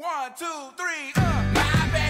One, two, three, uh. My baby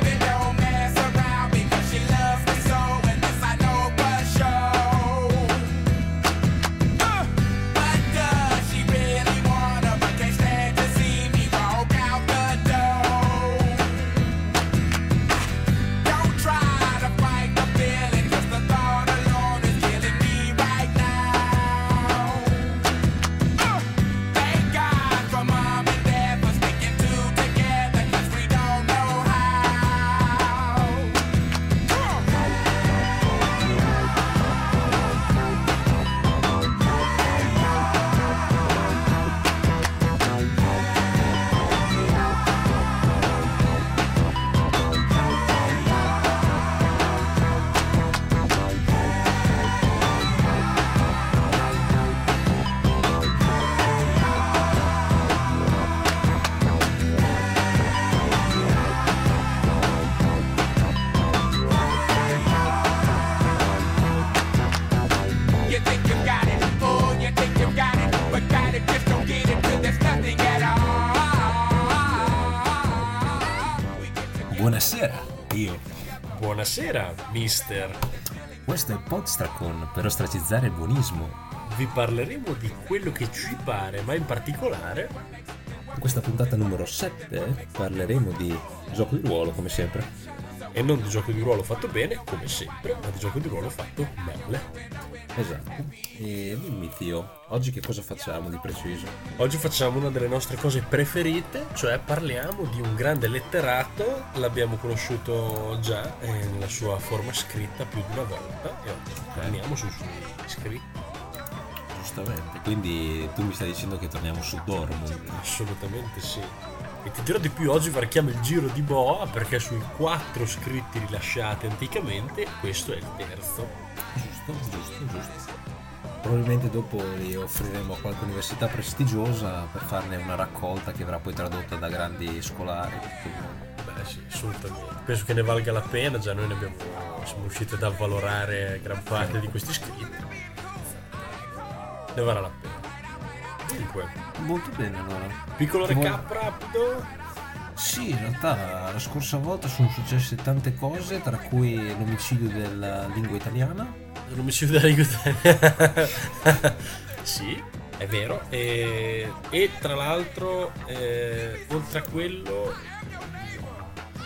Buonasera, io. Buonasera, mister. Questo è Podstracon per ostracizzare il buonismo. Vi parleremo di quello che ci pare, ma in particolare In questa puntata numero 7 parleremo di gioco di ruolo, come sempre. E non di gioco di ruolo fatto bene, come sempre, ma di gioco di ruolo fatto male. Esatto. E dimmi, Tio, oggi che cosa facciamo di preciso? Oggi facciamo una delle nostre cose preferite, cioè parliamo di un grande letterato, l'abbiamo conosciuto già eh, nella sua forma scritta più di una volta e oggi torniamo sui suoi scritti. Giustamente. Quindi tu mi stai dicendo che torniamo su Dortmund. Assolutamente sì. E ti dirò di più, oggi varchiamo il giro di boa perché sui quattro scritti rilasciati anticamente, questo è il terzo. Giusto, giusto, giusto. Probabilmente dopo li offriremo a qualche università prestigiosa per farne una raccolta che verrà poi tradotta da grandi scolari. Beh sì, assolutamente. Penso che ne valga la pena, già noi ne abbiamo, siamo riusciti ad avvalorare gran parte di questi scritti. Ne varrà la pena. Dunque, Molto bene allora. piccolo Vuoi- recap rapido. Sì, in realtà la scorsa volta sono successe tante cose, tra cui l'omicidio della lingua italiana. L'omicidio della lingua italiana. sì, è vero. E, e tra l'altro, eh, oltre a quello,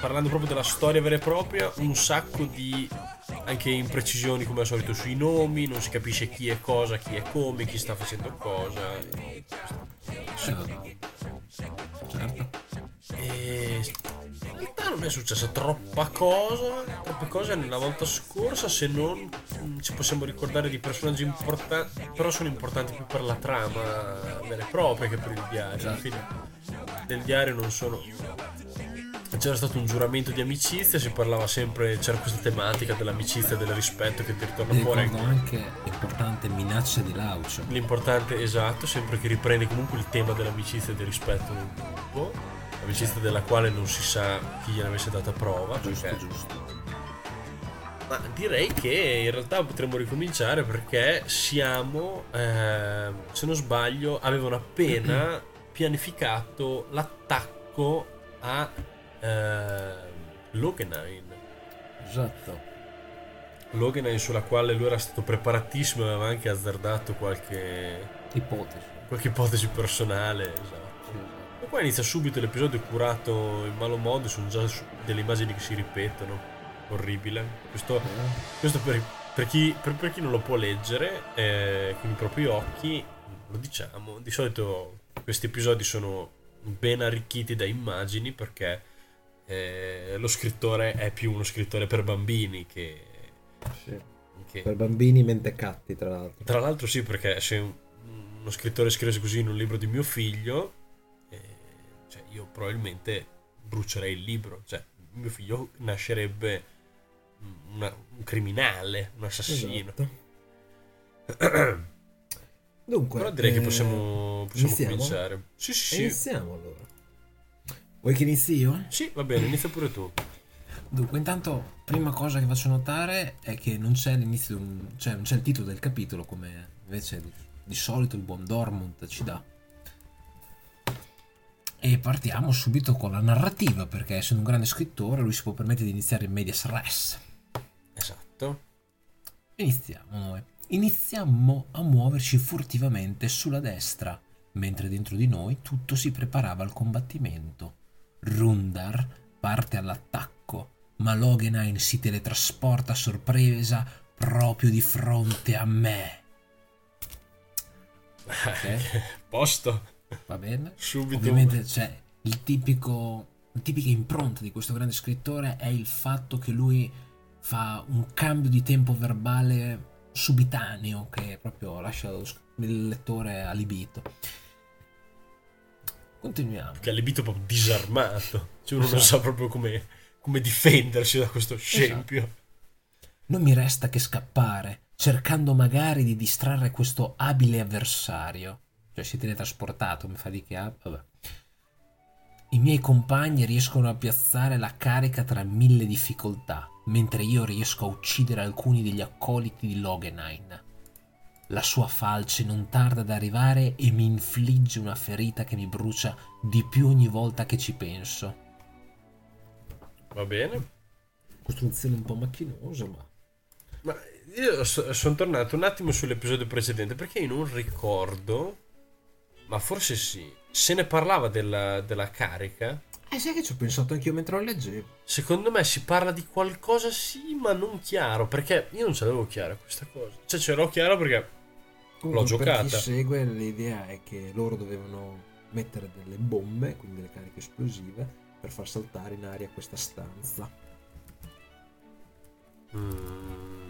parlando proprio della storia vera e propria, un sacco di anche imprecisioni come al solito sui nomi, non si capisce chi è cosa, chi è come, chi sta facendo cosa. Certo. E in realtà non è successa troppa cosa, troppe cose nella volta scorsa, se non mm, ci possiamo ricordare di personaggi importanti, però sono importanti più per la trama vera e propria che per il diario. Alla fine del diario non sono... C'era stato un giuramento di amicizia, si parlava sempre, c'era questa tematica dell'amicizia e del rispetto che ti ritorna fuori. ricordo anche l'importante minaccia di Laucio. L'importante, esatto, sempre che riprende comunque il tema dell'amicizia e del rispetto nel gruppo, amicizia della quale non si sa chi gliene avesse data prova, Giusto, perché- giusto. ma direi che in realtà potremmo ricominciare perché siamo, ehm, se non sbaglio, avevano appena pianificato l'attacco a ehm, Logenheim. Esatto. Logenheim sulla quale lui era stato preparatissimo e aveva anche azzardato qualche, Ipotesi. qualche ipotesi personale. Esatto. Sì, E qua inizia subito l'episodio curato in malo modo, sono già delle immagini che si ripetono. Orribile. Questo, esatto. questo per, per chi, per- per chi non lo può leggere, eh, con i propri occhi, lo diciamo. Di solito questi episodi sono ben arricchiti da immagini perché eh, lo scrittore è più uno scrittore per bambini che... Sì. che- Per bambini mentecatti, tra l'altro. tra l'altro sì, perché se un- uno scrittore scrivesse così in un libro di mio figlio, eh, cioè io probabilmente brucerei il libro. Cioè, mio figlio nascerebbe una- un criminale, un assassino. Esatto. Dunque, Però direi che eh, possiamo, possiamo iniziamo? cominciare. Sì, sì, sì. Iniziamo allora. Vuoi che inizi io? Sì, va bene, inizia pure tu. Dunque, intanto, prima cosa che faccio notare è che non c'è l'inizio, cioè non c'è il titolo del capitolo come invece di, di solito il buon Dortmund ci dà. E partiamo subito con la narrativa, perché essendo un grande scrittore lui si può permettere di iniziare in medias res. Esatto. Iniziamo noi. Iniziammo a muoverci furtivamente sulla destra, mentre dentro di noi tutto si preparava al combattimento. Rundar parte all'attacco, ma Logenain si teletrasporta a sorpresa proprio di fronte a me. Ok, Posto. va bene? Subito. Ovviamente c'è il tipico, la tipica impronta di questo grande scrittore è il fatto che lui fa un cambio di tempo verbale subitaneo che proprio lascia il lettore allibito. Continuiamo. Che è allibito proprio disarmato. Cioè uno non Esatto. sa proprio come, come difendersi da questo scempio. Non mi resta che scappare, cercando magari di distrarre questo abile avversario. Cioè si è teletrasportato, mi fa di che ha... Vabbè. I miei compagni riescono a piazzare la carica tra mille difficoltà, mentre io riesco a uccidere alcuni degli accoliti di Logenain. La sua falce non tarda ad arrivare e mi infligge una ferita che mi brucia di più ogni volta che ci penso. Va bene. Costruzione un po' macchinosa, ma... Ma io sono tornato un attimo sull'episodio precedente perché io non ricordo, ma forse sì, se ne parlava della, della carica. Eh, sai che ci ho pensato anch'io mentre lo leggevo. Secondo me si parla di qualcosa sì, ma non chiaro, perché io non ce l'avevo chiara questa cosa. Cioè ce l'ho chiaro perché Comunque, L'ho Per giocata. chi segue, l'idea è che loro dovevano mettere delle bombe, quindi delle cariche esplosive, per far saltare in aria questa stanza. Mm,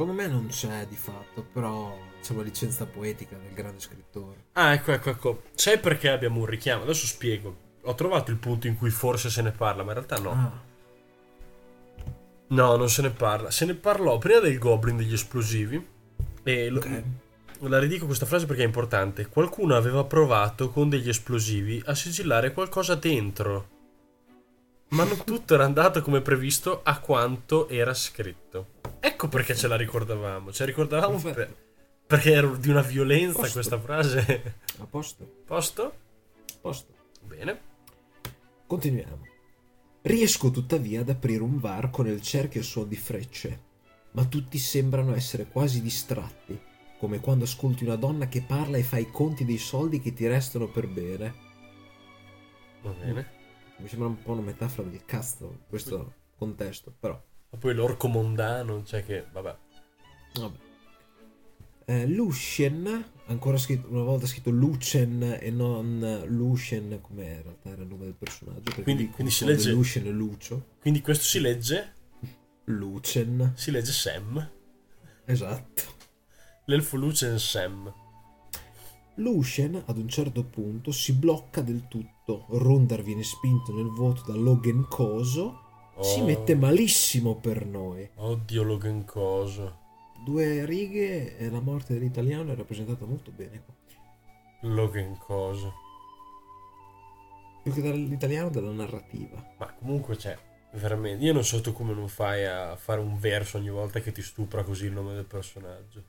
Secondo me non c'è di fatto, però c'è una licenza poetica del grande scrittore. Ah, ecco, ecco, ecco. Sai perché abbiamo un richiamo? Adesso spiego. Ho trovato il punto in cui forse se ne parla, ma in realtà no. Ah, No, non se ne parla. Se ne parlò prima del Goblin degli esplosivi. E lo- ok. la ridico questa frase perché è importante. Qualcuno aveva provato con degli esplosivi a sigillare qualcosa dentro. Ma non tutto era andato come previsto a quanto era scritto. Ecco perché ce la ricordavamo. Ce la ricordavamo per- perché era di una violenza Posto. questa frase. A posto? Posto? Posto. Bene. Continuiamo. Riesco tuttavia ad aprire un varco nel cerchio a suon di frecce, ma tutti sembrano essere quasi distratti, come quando ascolti una donna che parla e fa i conti dei soldi che ti restano per bere. Va bene. Mi sembra un po' una metafora del cazzo in questo contesto, però. Ma poi l'orco mondano, cioè che, vabbè. Vabbè. Eh, Lucien, ancora scritto, una volta scritto Lucien e non Lucien, come in realtà era il nome del personaggio. Quindi- quindi si legge- Lucien e Lucio. Quindi questo si legge, Lucien, si legge Sam. esatto. L'elfo Lucen Sam. Lucien ad un certo punto si blocca del tutto. Rundar viene spinto nel vuoto da Logan Coso. Si Oh. mette malissimo per noi. Oddio Logan Coso. Due righe e la morte dell'italiano è rappresentata molto bene qua. Logan Coso. Più che dall'italiano dalla narrativa. Ma comunque c'è, veramente, io non so tu come non fai a fare un verso ogni volta che ti stupra così il nome del personaggio.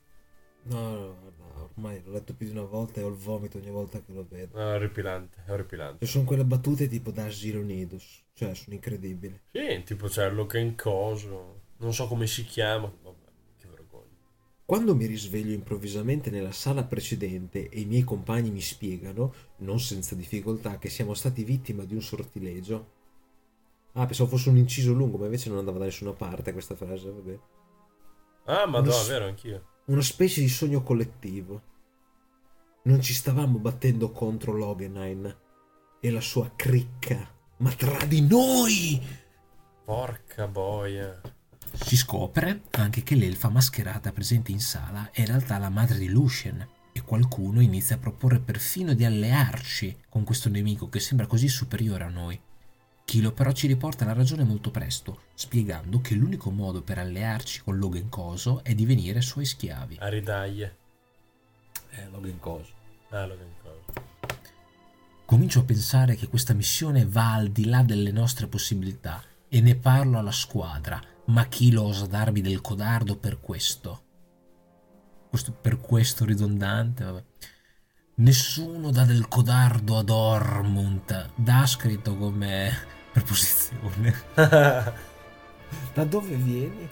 No, no, guarda, ormai l'ho letto più di una volta e ho il vomito ogni volta che lo vedo. È orripilante, è orripilante. Ci sono quelle battute tipo da Gironidus, cioè sono incredibili. Sì, tipo c'è Logan Coso, non so come si chiama, vabbè, che vergogna. Quando mi risveglio improvvisamente nella sala precedente e i miei compagni mi spiegano, non senza difficoltà, che siamo stati vittima di un sortilegio. Ah, pensavo fosse un inciso lungo, ma invece non andava da nessuna parte questa frase, vabbè. Ah, ma no, s- è vero, anch'io. Una specie di sogno collettivo. Non ci stavamo battendo contro Logenain e la sua cricca, ma tra di noi! Porca boia. Si scopre anche che l'elfa mascherata presente in sala è in realtà la madre di Lucien e qualcuno inizia a proporre perfino di allearci con questo nemico che sembra così superiore a noi. Kilo però ci riporta la ragione molto presto, spiegando che l'unico modo per allearci con Logan Coso è divenire suoi schiavi. A ridaglie. Eh, Logan Coso. Ah, Logan Coso. Comincio a pensare che questa missione va al di là delle nostre possibilità e ne parlo alla squadra, ma Kilo osa darmi del codardo per questo. questo per questo ridondante, vabbè. Nessuno dà del codardo ad Ormund. Da scritto come preposizione. Da dove vieni?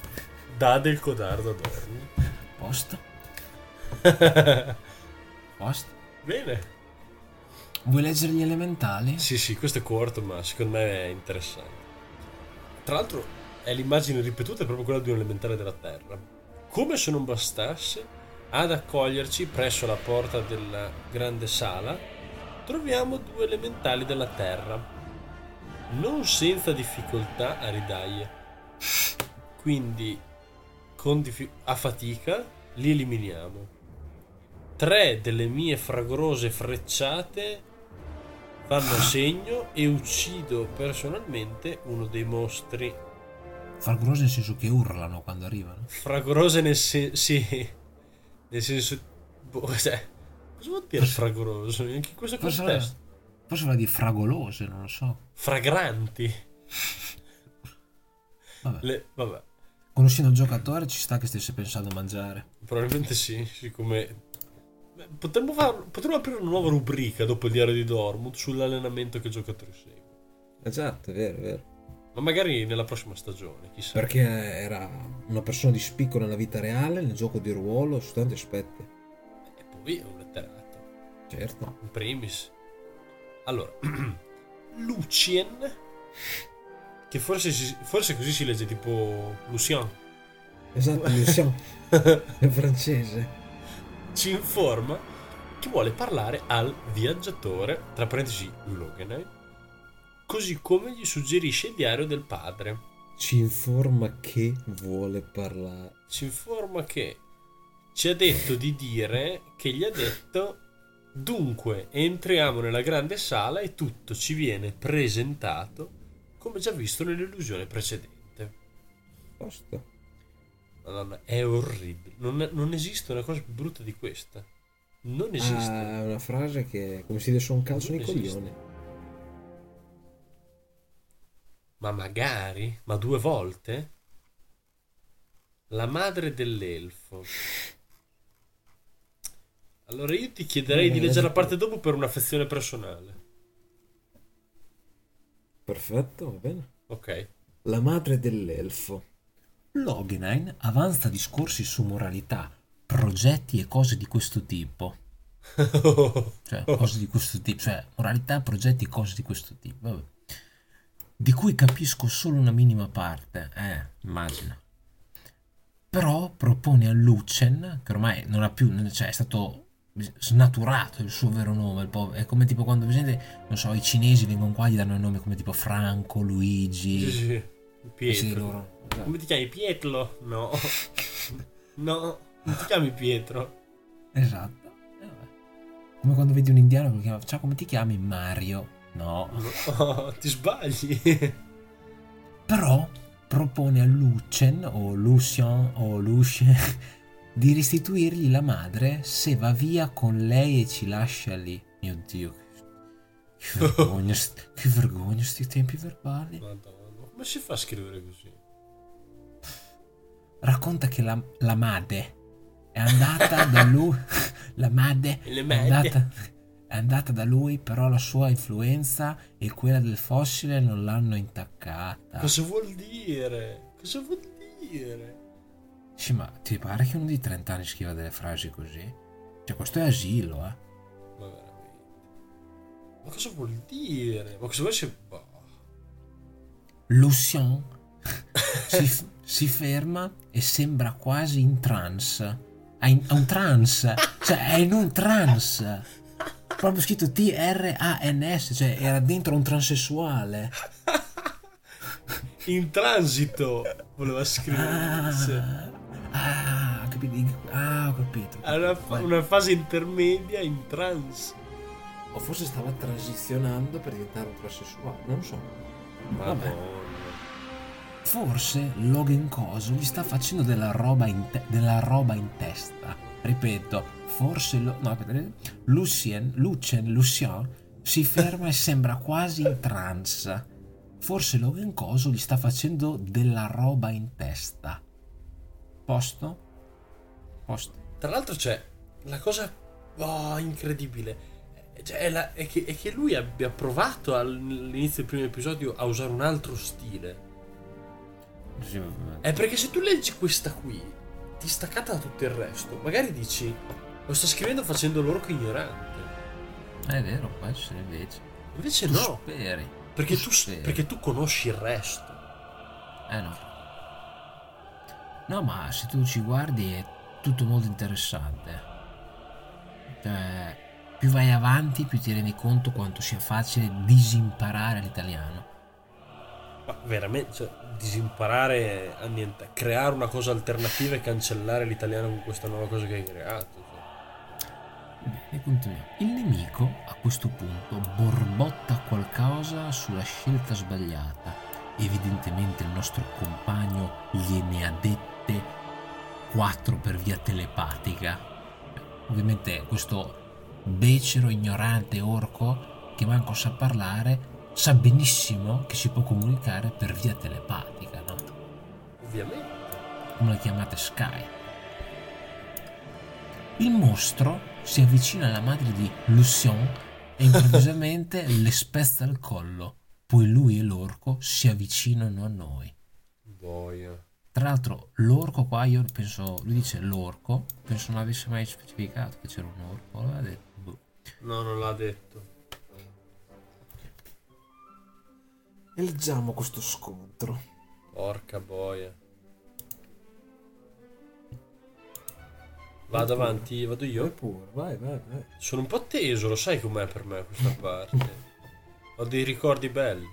Da del codardo dormi. Posto? Posto? Bene. Vuoi leggere gli elementali? Sì, sì, questo è corto, ma secondo me è interessante. Tra l'altro, è l'immagine ripetuta, è proprio quella di un elementare della Terra. Come se non bastasse, ad accoglierci presso la porta della grande sala, troviamo due elementali della Terra. Non senza difficoltà a ridaglie. Quindi, con diffi- a fatica, li eliminiamo. Tre delle mie fragorose frecciate fanno segno e uccido personalmente uno dei mostri. Fragoroso nel senso che urlano quando arrivano. Fragorose nel senso... Sì, nel senso... boh, cioè, cosa vuol dire fragoroso? In questo contesto. Forse va di fragolose, non lo so. Fragranti. Vabbè. Le- vabbè, Conoscendo il giocatore ci sta che stesse pensando a mangiare. probabilmente sì, siccome... Potremmo, far- potremmo aprire una nuova rubrica dopo il diario di Dortmund sull'allenamento che il giocatore segue. Esatto, è vero, è vero. Ma magari nella prossima stagione, chissà. Perché era una persona di spicco nella vita reale, nel gioco di ruolo, su tanti aspetti. E poi è un letterato. Certo. In primis. Allora, Lucien, che forse, forse così si legge tipo Lucien, Esatto, Lucien. è francese. ci informa che vuole parlare al viaggiatore, tra parentesi Loganine, così come gli suggerisce il diario del padre. Ci informa che vuole parlare. Ci informa che ci ha detto di dire che gli ha detto dunque entriamo nella grande sala e tutto ci viene presentato come già visto nell'illusione precedente. Posto. Madonna, è orribile. Non, non esiste una cosa più brutta di questa. Non esiste. Ah, è una frase che è come si adesso un calcio nei esiste. coglioni. Ma magari, ma due volte? La madre dell'elfo. Allora io ti chiederei di leggere la leggi parte dopo per un'affezione personale. Perfetto, va bene. Ok. La madre dell'elfo. Loginine avanza discorsi su moralità, progetti e cose di questo tipo. Cioè, cose di questo tipo. Cioè, moralità, progetti e cose di questo tipo. Vabbè. Di cui capisco solo una minima parte. Eh, immagino. Però propone a Lucen, che ormai non ha più, cioè è stato snaturato il suo vero nome, è come tipo quando vedete, non so, i cinesi vengono qua e gli danno il nome come tipo Franco, Luigi, Sì, sì. Pietro. sì, loro. Come ti chiami Pietro? No. no, non ti chiami Pietro. Esatto. Eh. Come quando vedi un indiano che chiama, ciao come ti chiami? Mario. No. No, ti sbagli. Però propone a Lucien o Lucien o Lucien di restituirgli la madre se va via con lei e ci lascia lì. Mio Dio. Che vergogna, che vergogna sti tempi verbali. Madonna, come si fa a scrivere così? Racconta che la, la madre è andata da lui. La madre è andata, è andata da lui, però la sua influenza e quella del fossile non l'hanno intaccata. Cosa vuol dire? Cosa vuol dire? Sì, ma ti pare che uno di 30 anni scriva delle frasi così? Cioè, questo è asilo, eh. Ma veramente. Ma cosa vuol dire? Ma cosa vuol dire? Boh. Lucien si, si ferma e sembra quasi in trance. È in è un trance, cioè è in un trance. Proprio scritto T-R-A-N-S, cioè era dentro un transessuale. In transito voleva scrivere. Ah, ah, ho capito. Ah, ho capito. È una, fa- una fase intermedia in trans. O forse stava transizionando per diventare un transessuale, non so. Madonna. Forse Logan Coso gli sta facendo della roba in, te- della roba in testa. Ripeto, forse lo- no, aspetta, Lucien, Lucien, Lucien si ferma e sembra quasi in trance. Forse Logan Coso gli sta facendo della roba in testa. Posto? Posto. Tra l'altro c'è la cosa Oh, incredibile. Cioè, è, la- è che, è che lui abbia provato all'inizio del primo episodio a usare un altro stile. Sì. È perché se tu leggi questa qui, distaccata da tutto il resto, magari dici, lo sta scrivendo facendo l'orco ignorante. È vero, può essere invece. Invece Tu no, speri. perché tu, speri. perché tu conosci il resto. Eh no. No, ma se tu ci guardi è tutto molto interessante. Cioè, più vai avanti, più ti rendi conto quanto sia facile disimparare l'italiano. Ma veramente, cioè, disimparare a niente, creare una cosa alternativa e cancellare l'italiano con questa nuova cosa che hai creato. cioè. Bene, continuiamo. Il nemico a questo punto borbotta qualcosa sulla scelta sbagliata. Evidentemente il nostro compagno gliene ha dette quattro per via telepatica. Ovviamente questo becero, ignorante orco che manco sa parlare sa benissimo che si può comunicare per via telepatica, no? Ovviamente. come la chiamate Sky. Il mostro si avvicina alla madre di Lucien e improvvisamente le spezza il collo. Poi lui e l'orco si avvicinano a noi. Boia. Tra l'altro, l'orco qua, io penso, lui dice l'orco, penso non avesse mai specificato che c'era un orco. L'aveva detto, boh. No, non l'ha detto. E leggiamo questo scontro. Porca boia. Vado avanti, vado Vai io. pure, vai, vai, vai. Sono un po' teso, lo sai com'è per me questa parte. Ho dei ricordi belli.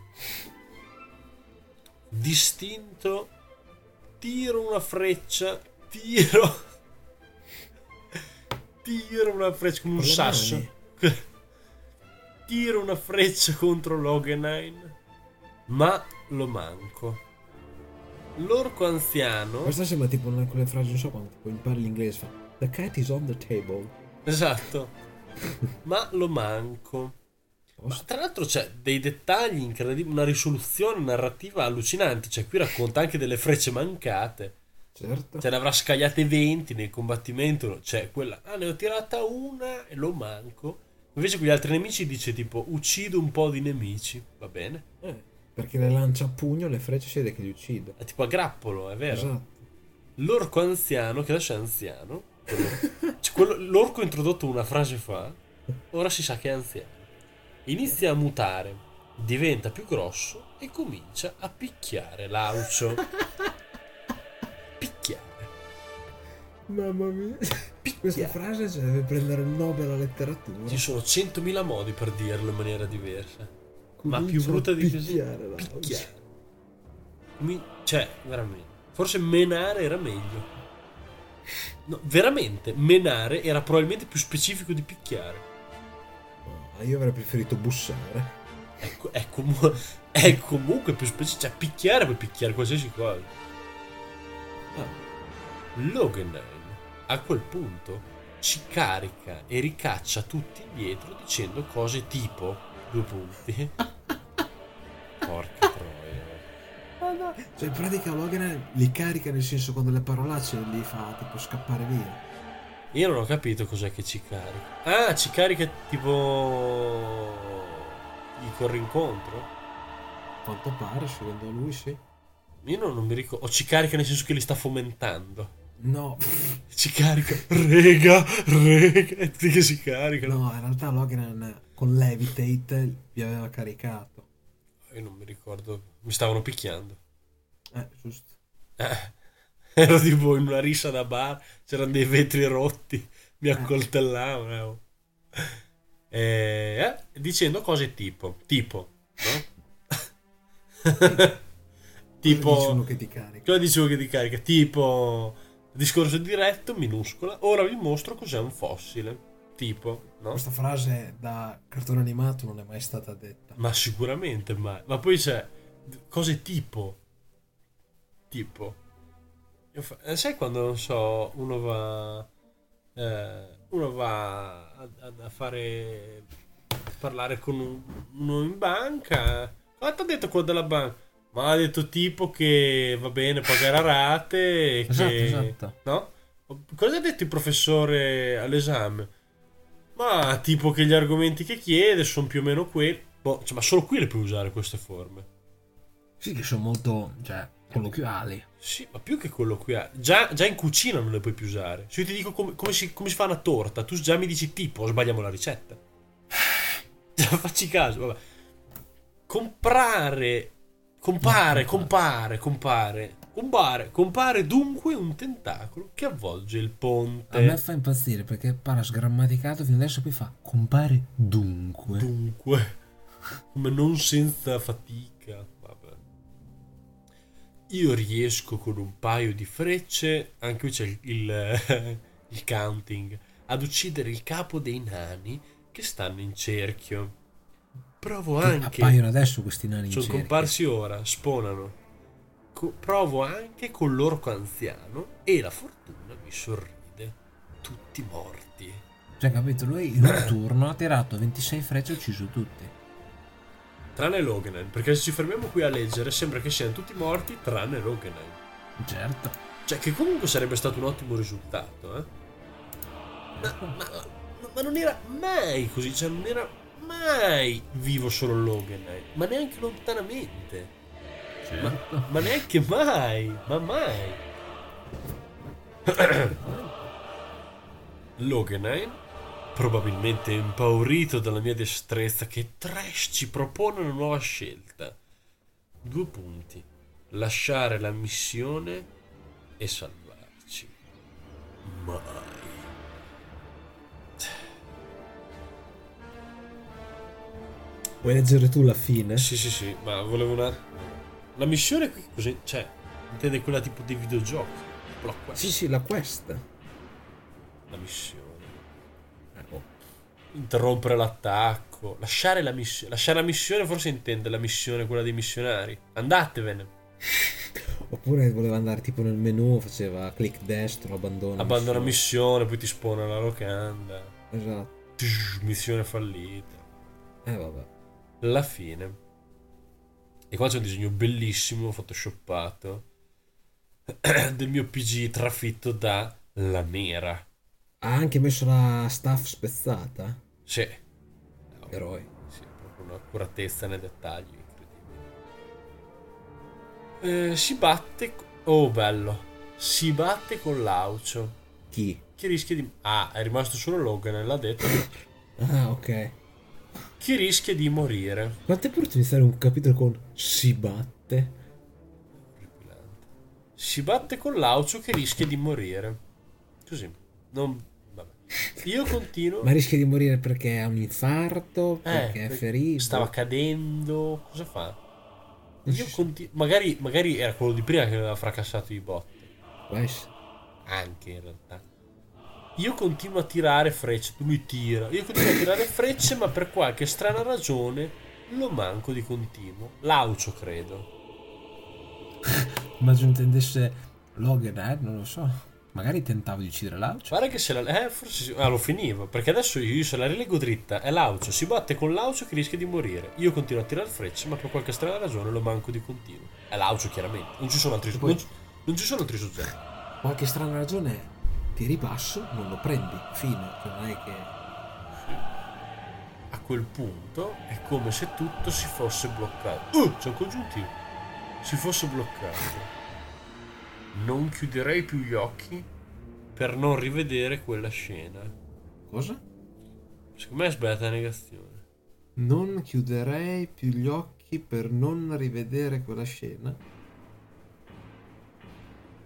Distinto, tiro una freccia, tiro. Tiro una freccia un Con le sasso. Tiro una freccia contro Logenine, ma lo manco. L'orco anziano. Questa sembra tipo una quelle frasi, non so quando tipo impari l'inglese fa The cat is on the table. Esatto. ma lo manco. Ma tra l'altro c'è dei dettagli incredibili, una risoluzione narrativa allucinante. Cioè, qui racconta anche delle frecce mancate. Certo. Ce ne avrà scagliate 20 nel combattimento. C'è quella, ah, ne ho tirata una e lo manco. Invece con gli altri nemici dice tipo, uccido un po' di nemici. Va bene. Eh, perché le lancia a pugno, le frecce si vede che li uccide. È tipo a grappolo, è vero. Esatto. L'orco anziano, che adesso è anziano. quello- cioè, quello- l'orco introdotto una frase fa. Ora si sa che è anziano. Inizia a mutare, diventa più grosso e comincia a picchiare l'aucio. Picchiare. Mamma mia. Questa Picchiare. frase cioè, deve prendere il Nobel alla letteratura. Ci sono 100.000 modi per dirlo in maniera diversa. Ma più Comincia brutta di così. picchiare la Picchiare. Mi- cioè, veramente. Forse menare era meglio. No, veramente, menare era probabilmente più specifico di picchiare. Io avrei preferito bussare. Ecco, è, comu- è comunque più specifico. Cioè, picchiare puoi picchiare qualsiasi cosa. Ah, Loganine a quel punto ci carica e ricaccia tutti indietro dicendo cose tipo due punti. Porca troia. Cioè, in pratica Logan li carica nel senso con delle parolacce li fa tipo scappare via. Io non ho capito cos'è che ci carica. Ah, ci carica tipo. gli corre incontro? A quanto pare, secondo lui sì. Io non, non mi ricordo. O ci carica nel senso che li sta fomentando. No, Ci carica, rega, rega, e tutti che si caricano. no, in realtà Logan con Levitate vi aveva caricato. Io non mi ricordo. Mi stavano picchiando. Eh, giusto. Eh, ero tipo in una rissa da bar, c'erano dei vetri rotti, mi accoltellavano. Eh, eh, dicendo cose tipo, tipo, no? tipo, che ti carica. cosa dicevo che ti carica? Tipo, discorso diretto, minuscola, ora vi mostro cos'è un fossile. Tipo, no? Questa frase da cartone animato non è mai stata detta. Ma sicuramente, ma, ma poi c'è cose tipo. Tipo. Eh, sai quando non so, uno va. eh, uno va a, a- a fare. a parlare con un- uno in banca. Quanto ha detto quello della banca? Ma ha detto tipo che va bene pagare a rate. e Esatto, che, esatto. No? Cosa ha detto il professore all'esame? Ma tipo che gli argomenti che chiede sono più o meno quelli. Boh, cioè, ma solo qui le puoi usare queste forme. Sì, che sono molto, cioè, colloquiali. Sì, ma più che quello qui. Già, già in cucina non le puoi più usare. Se io ti dico come, come si, come si fa una torta, tu già mi dici tipo, sbagliamo la ricetta. Facci caso, vabbè. Comprare. Compare, compare, compare. Compare, compare dunque un tentacolo che avvolge il ponte. A me fa impazzire perché parla sgrammaticato fino adesso poi fa compare dunque. Dunque, come non senza fatica. Io riesco con un paio di frecce, anche qui c'è il, il, il counting, ad uccidere il capo dei nani che stanno in cerchio. Provo Che anche... appaiono adesso questi nani in Sono comparsi ora, spawnano. Co- provo anche con l'orco anziano e la fortuna mi sorride. Tutti morti. Cioè, capito? Lui in un turno ha tirato 26 frecce e ha ucciso tutti. Tranne Loganen, perché se ci fermiamo qui a leggere sembra che siano tutti morti tranne Loganen. Certo. Cioè, che comunque sarebbe stato un ottimo risultato, eh. Ma, ma- ma non era mai così, cioè non era mai vivo solo Loganen, ma neanche lontanamente. Ma, ma neanche mai, ma mai. Loganine, probabilmente impaurito dalla mia destrezza, che Trash ci propone una nuova scelta. Due punti. Lasciare la missione e salvarci. Mai. Vuoi leggere tu la fine? Sì, sì, sì, ma volevo una... La missione qui così, cioè, intende quella tipo di videogiochi. Tipo la quest. Sì, sì, la quest. La missione. Interrompere l'attacco, lasciare la missione. Lasciare la missione forse intende la missione, quella dei missionari. Andatevene. Oppure voleva andare tipo nel menu, faceva clic destro, abbandona. Abbandona missione, poi ti spona la locanda. Esatto. Tsh, missione fallita. Eh vabbè. La fine. E qua c'è un disegno bellissimo, photoshoppato, del mio PG trafitto da La Nera. Ha anche messo la staff spezzata. Sì. Eroi. Sì, proprio un'accuratezza nei dettagli incredibile. Eh, si batte. Oh, bello. Si batte con l'aucio. Chi? Chi rischia di. Ah, è rimasto solo Logan, l'ha detto. Ah, ok. Chi rischia di morire. Quanto è brutto iniziare un capitolo con si batte? Si batte con l'aucio che rischia di morire. Così. Non. Io continuo. Ma rischia di morire perché ha un infarto, perché è perché ferito. Stava cadendo. Cosa fa? Io continuo. Magari, magari era quello di prima che aveva fracassato i. Può essere. Anche in realtà. Io continuo a tirare frecce, lui tira. Io continuo a tirare frecce, ma per qualche strana ragione lo manco di continuo. L'aucio, credo. Immagino intendesse Logan, eh? Non lo so. Magari tentavo di uccidere l'aucio. Guarda che se la. Eh, forse. Ah, lo finiva. Perché adesso io se la rileggo dritta. È l'aucio. Si batte con l'aucio che rischia di morire. Io continuo a tirare frecce, ma per qualche strana ragione lo manco di continuo. È l'aucio, chiaramente. Non ci sono altri Poi- non, ci- non ci sono altri soggetti. Qualche strana ragione è tiri basso, non lo prendi. Fine. Cioè, non è che. A quel punto è come se tutto si fosse bloccato. Uh, c'è un congiuntivo. Si fosse bloccato. Non chiuderei più gli occhi per non rivedere quella scena. Cosa? Secondo me è sbagliata la negazione. Non chiuderei più gli occhi per non rivedere quella scena.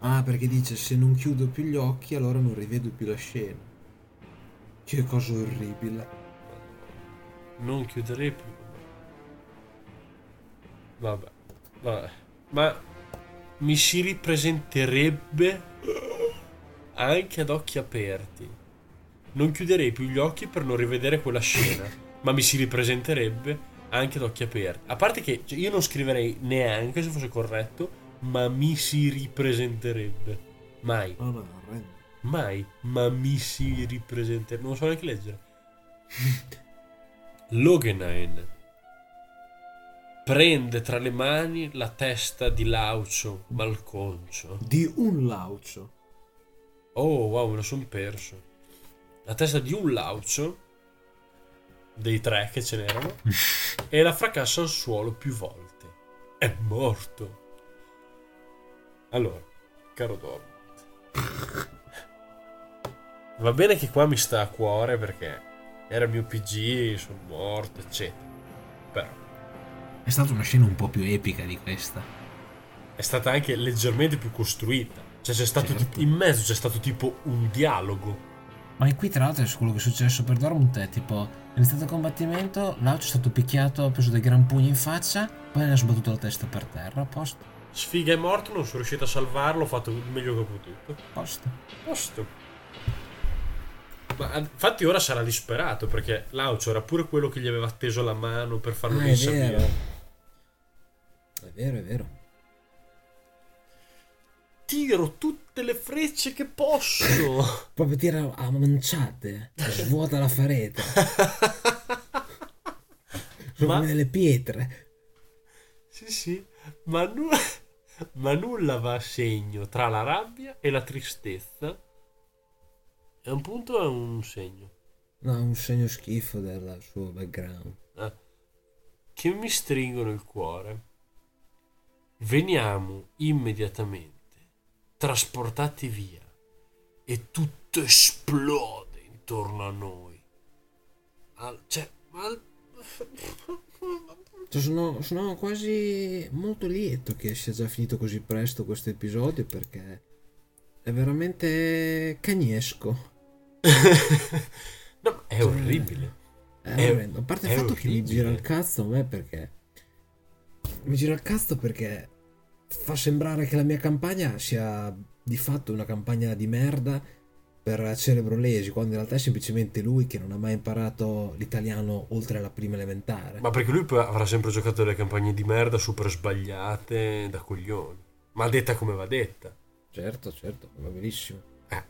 Ah, perché dice se non chiudo più gli occhi allora non rivedo più la scena. Che cosa orribile. Non chiuderei più. Vabbè. Vabbè. Ma mi si ripresenterebbe anche ad occhi aperti. Non chiuderei più gli occhi per non rivedere quella scena, ma mi si ripresenterebbe anche ad occhi aperti. A parte che cioè, io non scriverei neanche se fosse corretto, ma mi si ripresenterebbe. Mai, No, no, arrendi. mai, ma mi si ripresenterebbe. Non so neanche leggere. Loganine prende tra le mani la testa di Laucio malconcio. Di un laucio. Oh, wow, me lo son perso. La testa di un Laucio dei tre che ce n'erano e la fracassa al suolo più volte. È morto. Allora, caro Dormant. Va bene che qua mi sta a cuore perché era il mio PG, sono morto, eccetera. Però È stata una scena un po' più epica di questa. è stata anche leggermente più costruita. Cioè c'è stato Certo. tipo- in mezzo c'è stato tipo un dialogo. Ma in qui tra l'altro è quello che è successo per Dormont è tipo è iniziato il combattimento, l'auto è stato picchiato, ha preso dei gran pugni in faccia, poi ne ha sbattuto la testa per terra, a posto, Sfiga è morto, non sono riuscito a salvarlo, ho fatto il meglio che ho potuto. posto. Posto. Ma infatti ora sarà disperato perché Laucio era pure quello che gli aveva atteso la mano per farlo Ah, rinsabire. È vero, è vero. Tiro tutte le frecce che posso. Proprio tira a manciate, svuota la fareta. Sono Ma- come delle pietre. sì, sì, ma, nu- ma nulla va a segno tra la rabbia e la tristezza. È un punto o è un segno? No, un segno schifo del suo background. Ah, che mi stringono il cuore. Veniamo immediatamente trasportati via e tutto esplode intorno a noi. Al- cioè, al- Cioè, sono, sono quasi molto lieto che sia già finito così presto questo episodio perché è veramente cagnesco. no, è orribile. È È- orrendo. A parte il fatto che mi orribile. gira il cazzo a me perché. Mi gira il cazzo perché fa sembrare che la mia campagna sia di fatto una campagna di merda per Cerebro Lesi, quando in realtà è semplicemente lui che non ha mai imparato l'italiano oltre la prima elementare. Ma perché lui avrà sempre giocato delle campagne di merda super sbagliate da coglioni. Ma detta come va detta. Certo, certo, va benissimo. Eh.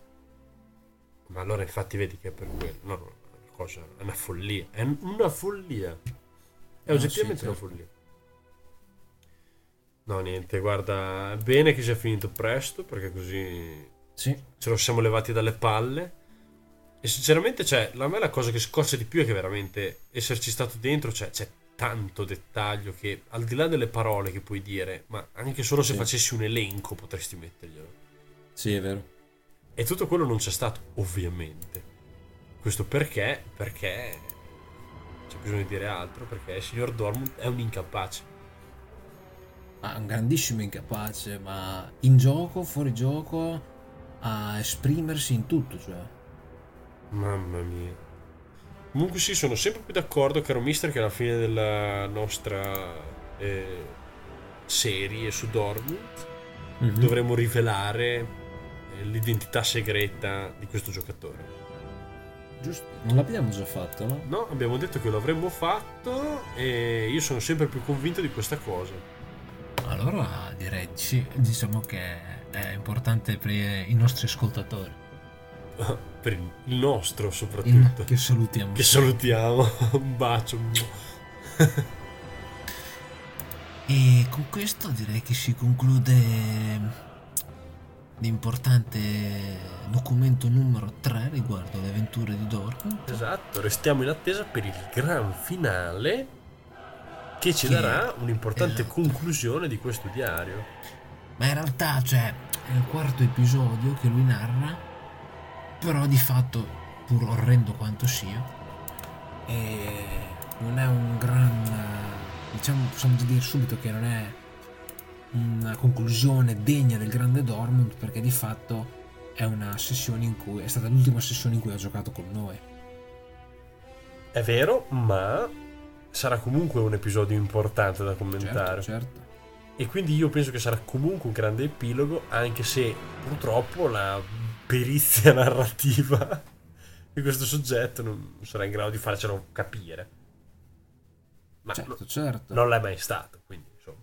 Ma allora infatti vedi che è per quello. No, no, una cosa, è una follia. È una follia. È No, oggettivamente sì, una certo. follia. No, niente, guarda, bene che sia finito presto, perché così Sì, ce lo siamo levati dalle palle. E sinceramente, cioè, a me la cosa che scoccia di più è che veramente esserci stato dentro, cioè, c'è tanto dettaglio che al di là delle parole che puoi dire, ma anche solo se Sì. facessi un elenco potresti metterglielo. Sì, è vero. E tutto quello non c'è stato, ovviamente. Questo perché? Perché c'è bisogno di dire altro, perché il signor Dortmund è un incapace. Ma un grandissimo incapace, ma in gioco, fuori gioco, a esprimersi in tutto, cioè. Mamma mia. Comunque sì, sono sempre più d'accordo, caro mister, che alla fine della nostra eh, serie su Dortmund Mhm. dovremo rivelare eh, l'identità segreta di questo giocatore. Giusto? Non l'abbiamo già fatto, no? No, abbiamo detto che lo avremmo fatto e io sono sempre più convinto di questa cosa. Allora direi di sì, diciamo che è importante per i nostri ascoltatori. per il nostro soprattutto. che salutiamo. Che salutiamo. Un bacio. E con questo direi che si conclude l'importante documento numero 3 riguardo le avventure di Dortmund. Esatto, restiamo in attesa per il gran finale che ci darà un'importante esatto. conclusione di questo diario. Ma in realtà, cioè, è il quarto episodio che lui narra, però di fatto, pur orrendo quanto sia, e non è un gran... diciamo, possiamo dire subito che non è una conclusione degna del grande Dortmund, perché di fatto è una sessione in cui... è stata l'ultima sessione in cui ha giocato con noi. È vero, ma sarà comunque un episodio importante da commentare. Certo, certo. E quindi io penso che sarà comunque un grande epilogo, anche se purtroppo la perizia narrativa di questo soggetto non sarà in grado di farcelo capire. Ma Certo, no- certo. non l'è mai stato, quindi insomma.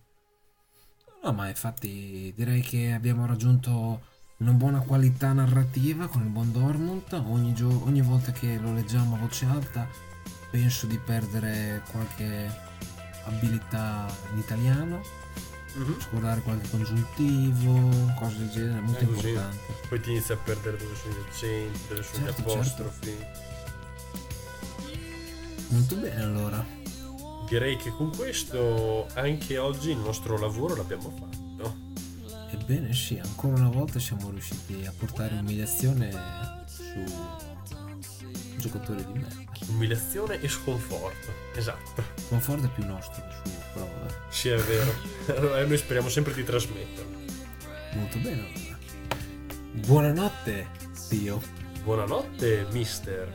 No, ma infatti direi che abbiamo raggiunto una buona qualità narrativa con il buon Dortmund. Ogni, gio- ogni volta che lo leggiamo a voce alta penso di perdere qualche abilità in italiano, Mhm. scordare qualche congiuntivo, cose del genere, molto È così. importante. Poi ti inizi a perdere dove sono gli accenti, dove sono Certo, gli apostrofi. Molto bene allora. Direi che con questo anche oggi il nostro lavoro l'abbiamo fatto. Ebbene sì, ancora una volta siamo riusciti a portare umiliazione su giocatori di merda. Umiliazione e sconforto. Esatto. Conforto è più nostro che suo, però vabbè. Sì, è vero. Allora, noi speriamo sempre di trasmetterlo. Molto bene allora. Buonanotte, Dio. Buonanotte, mister.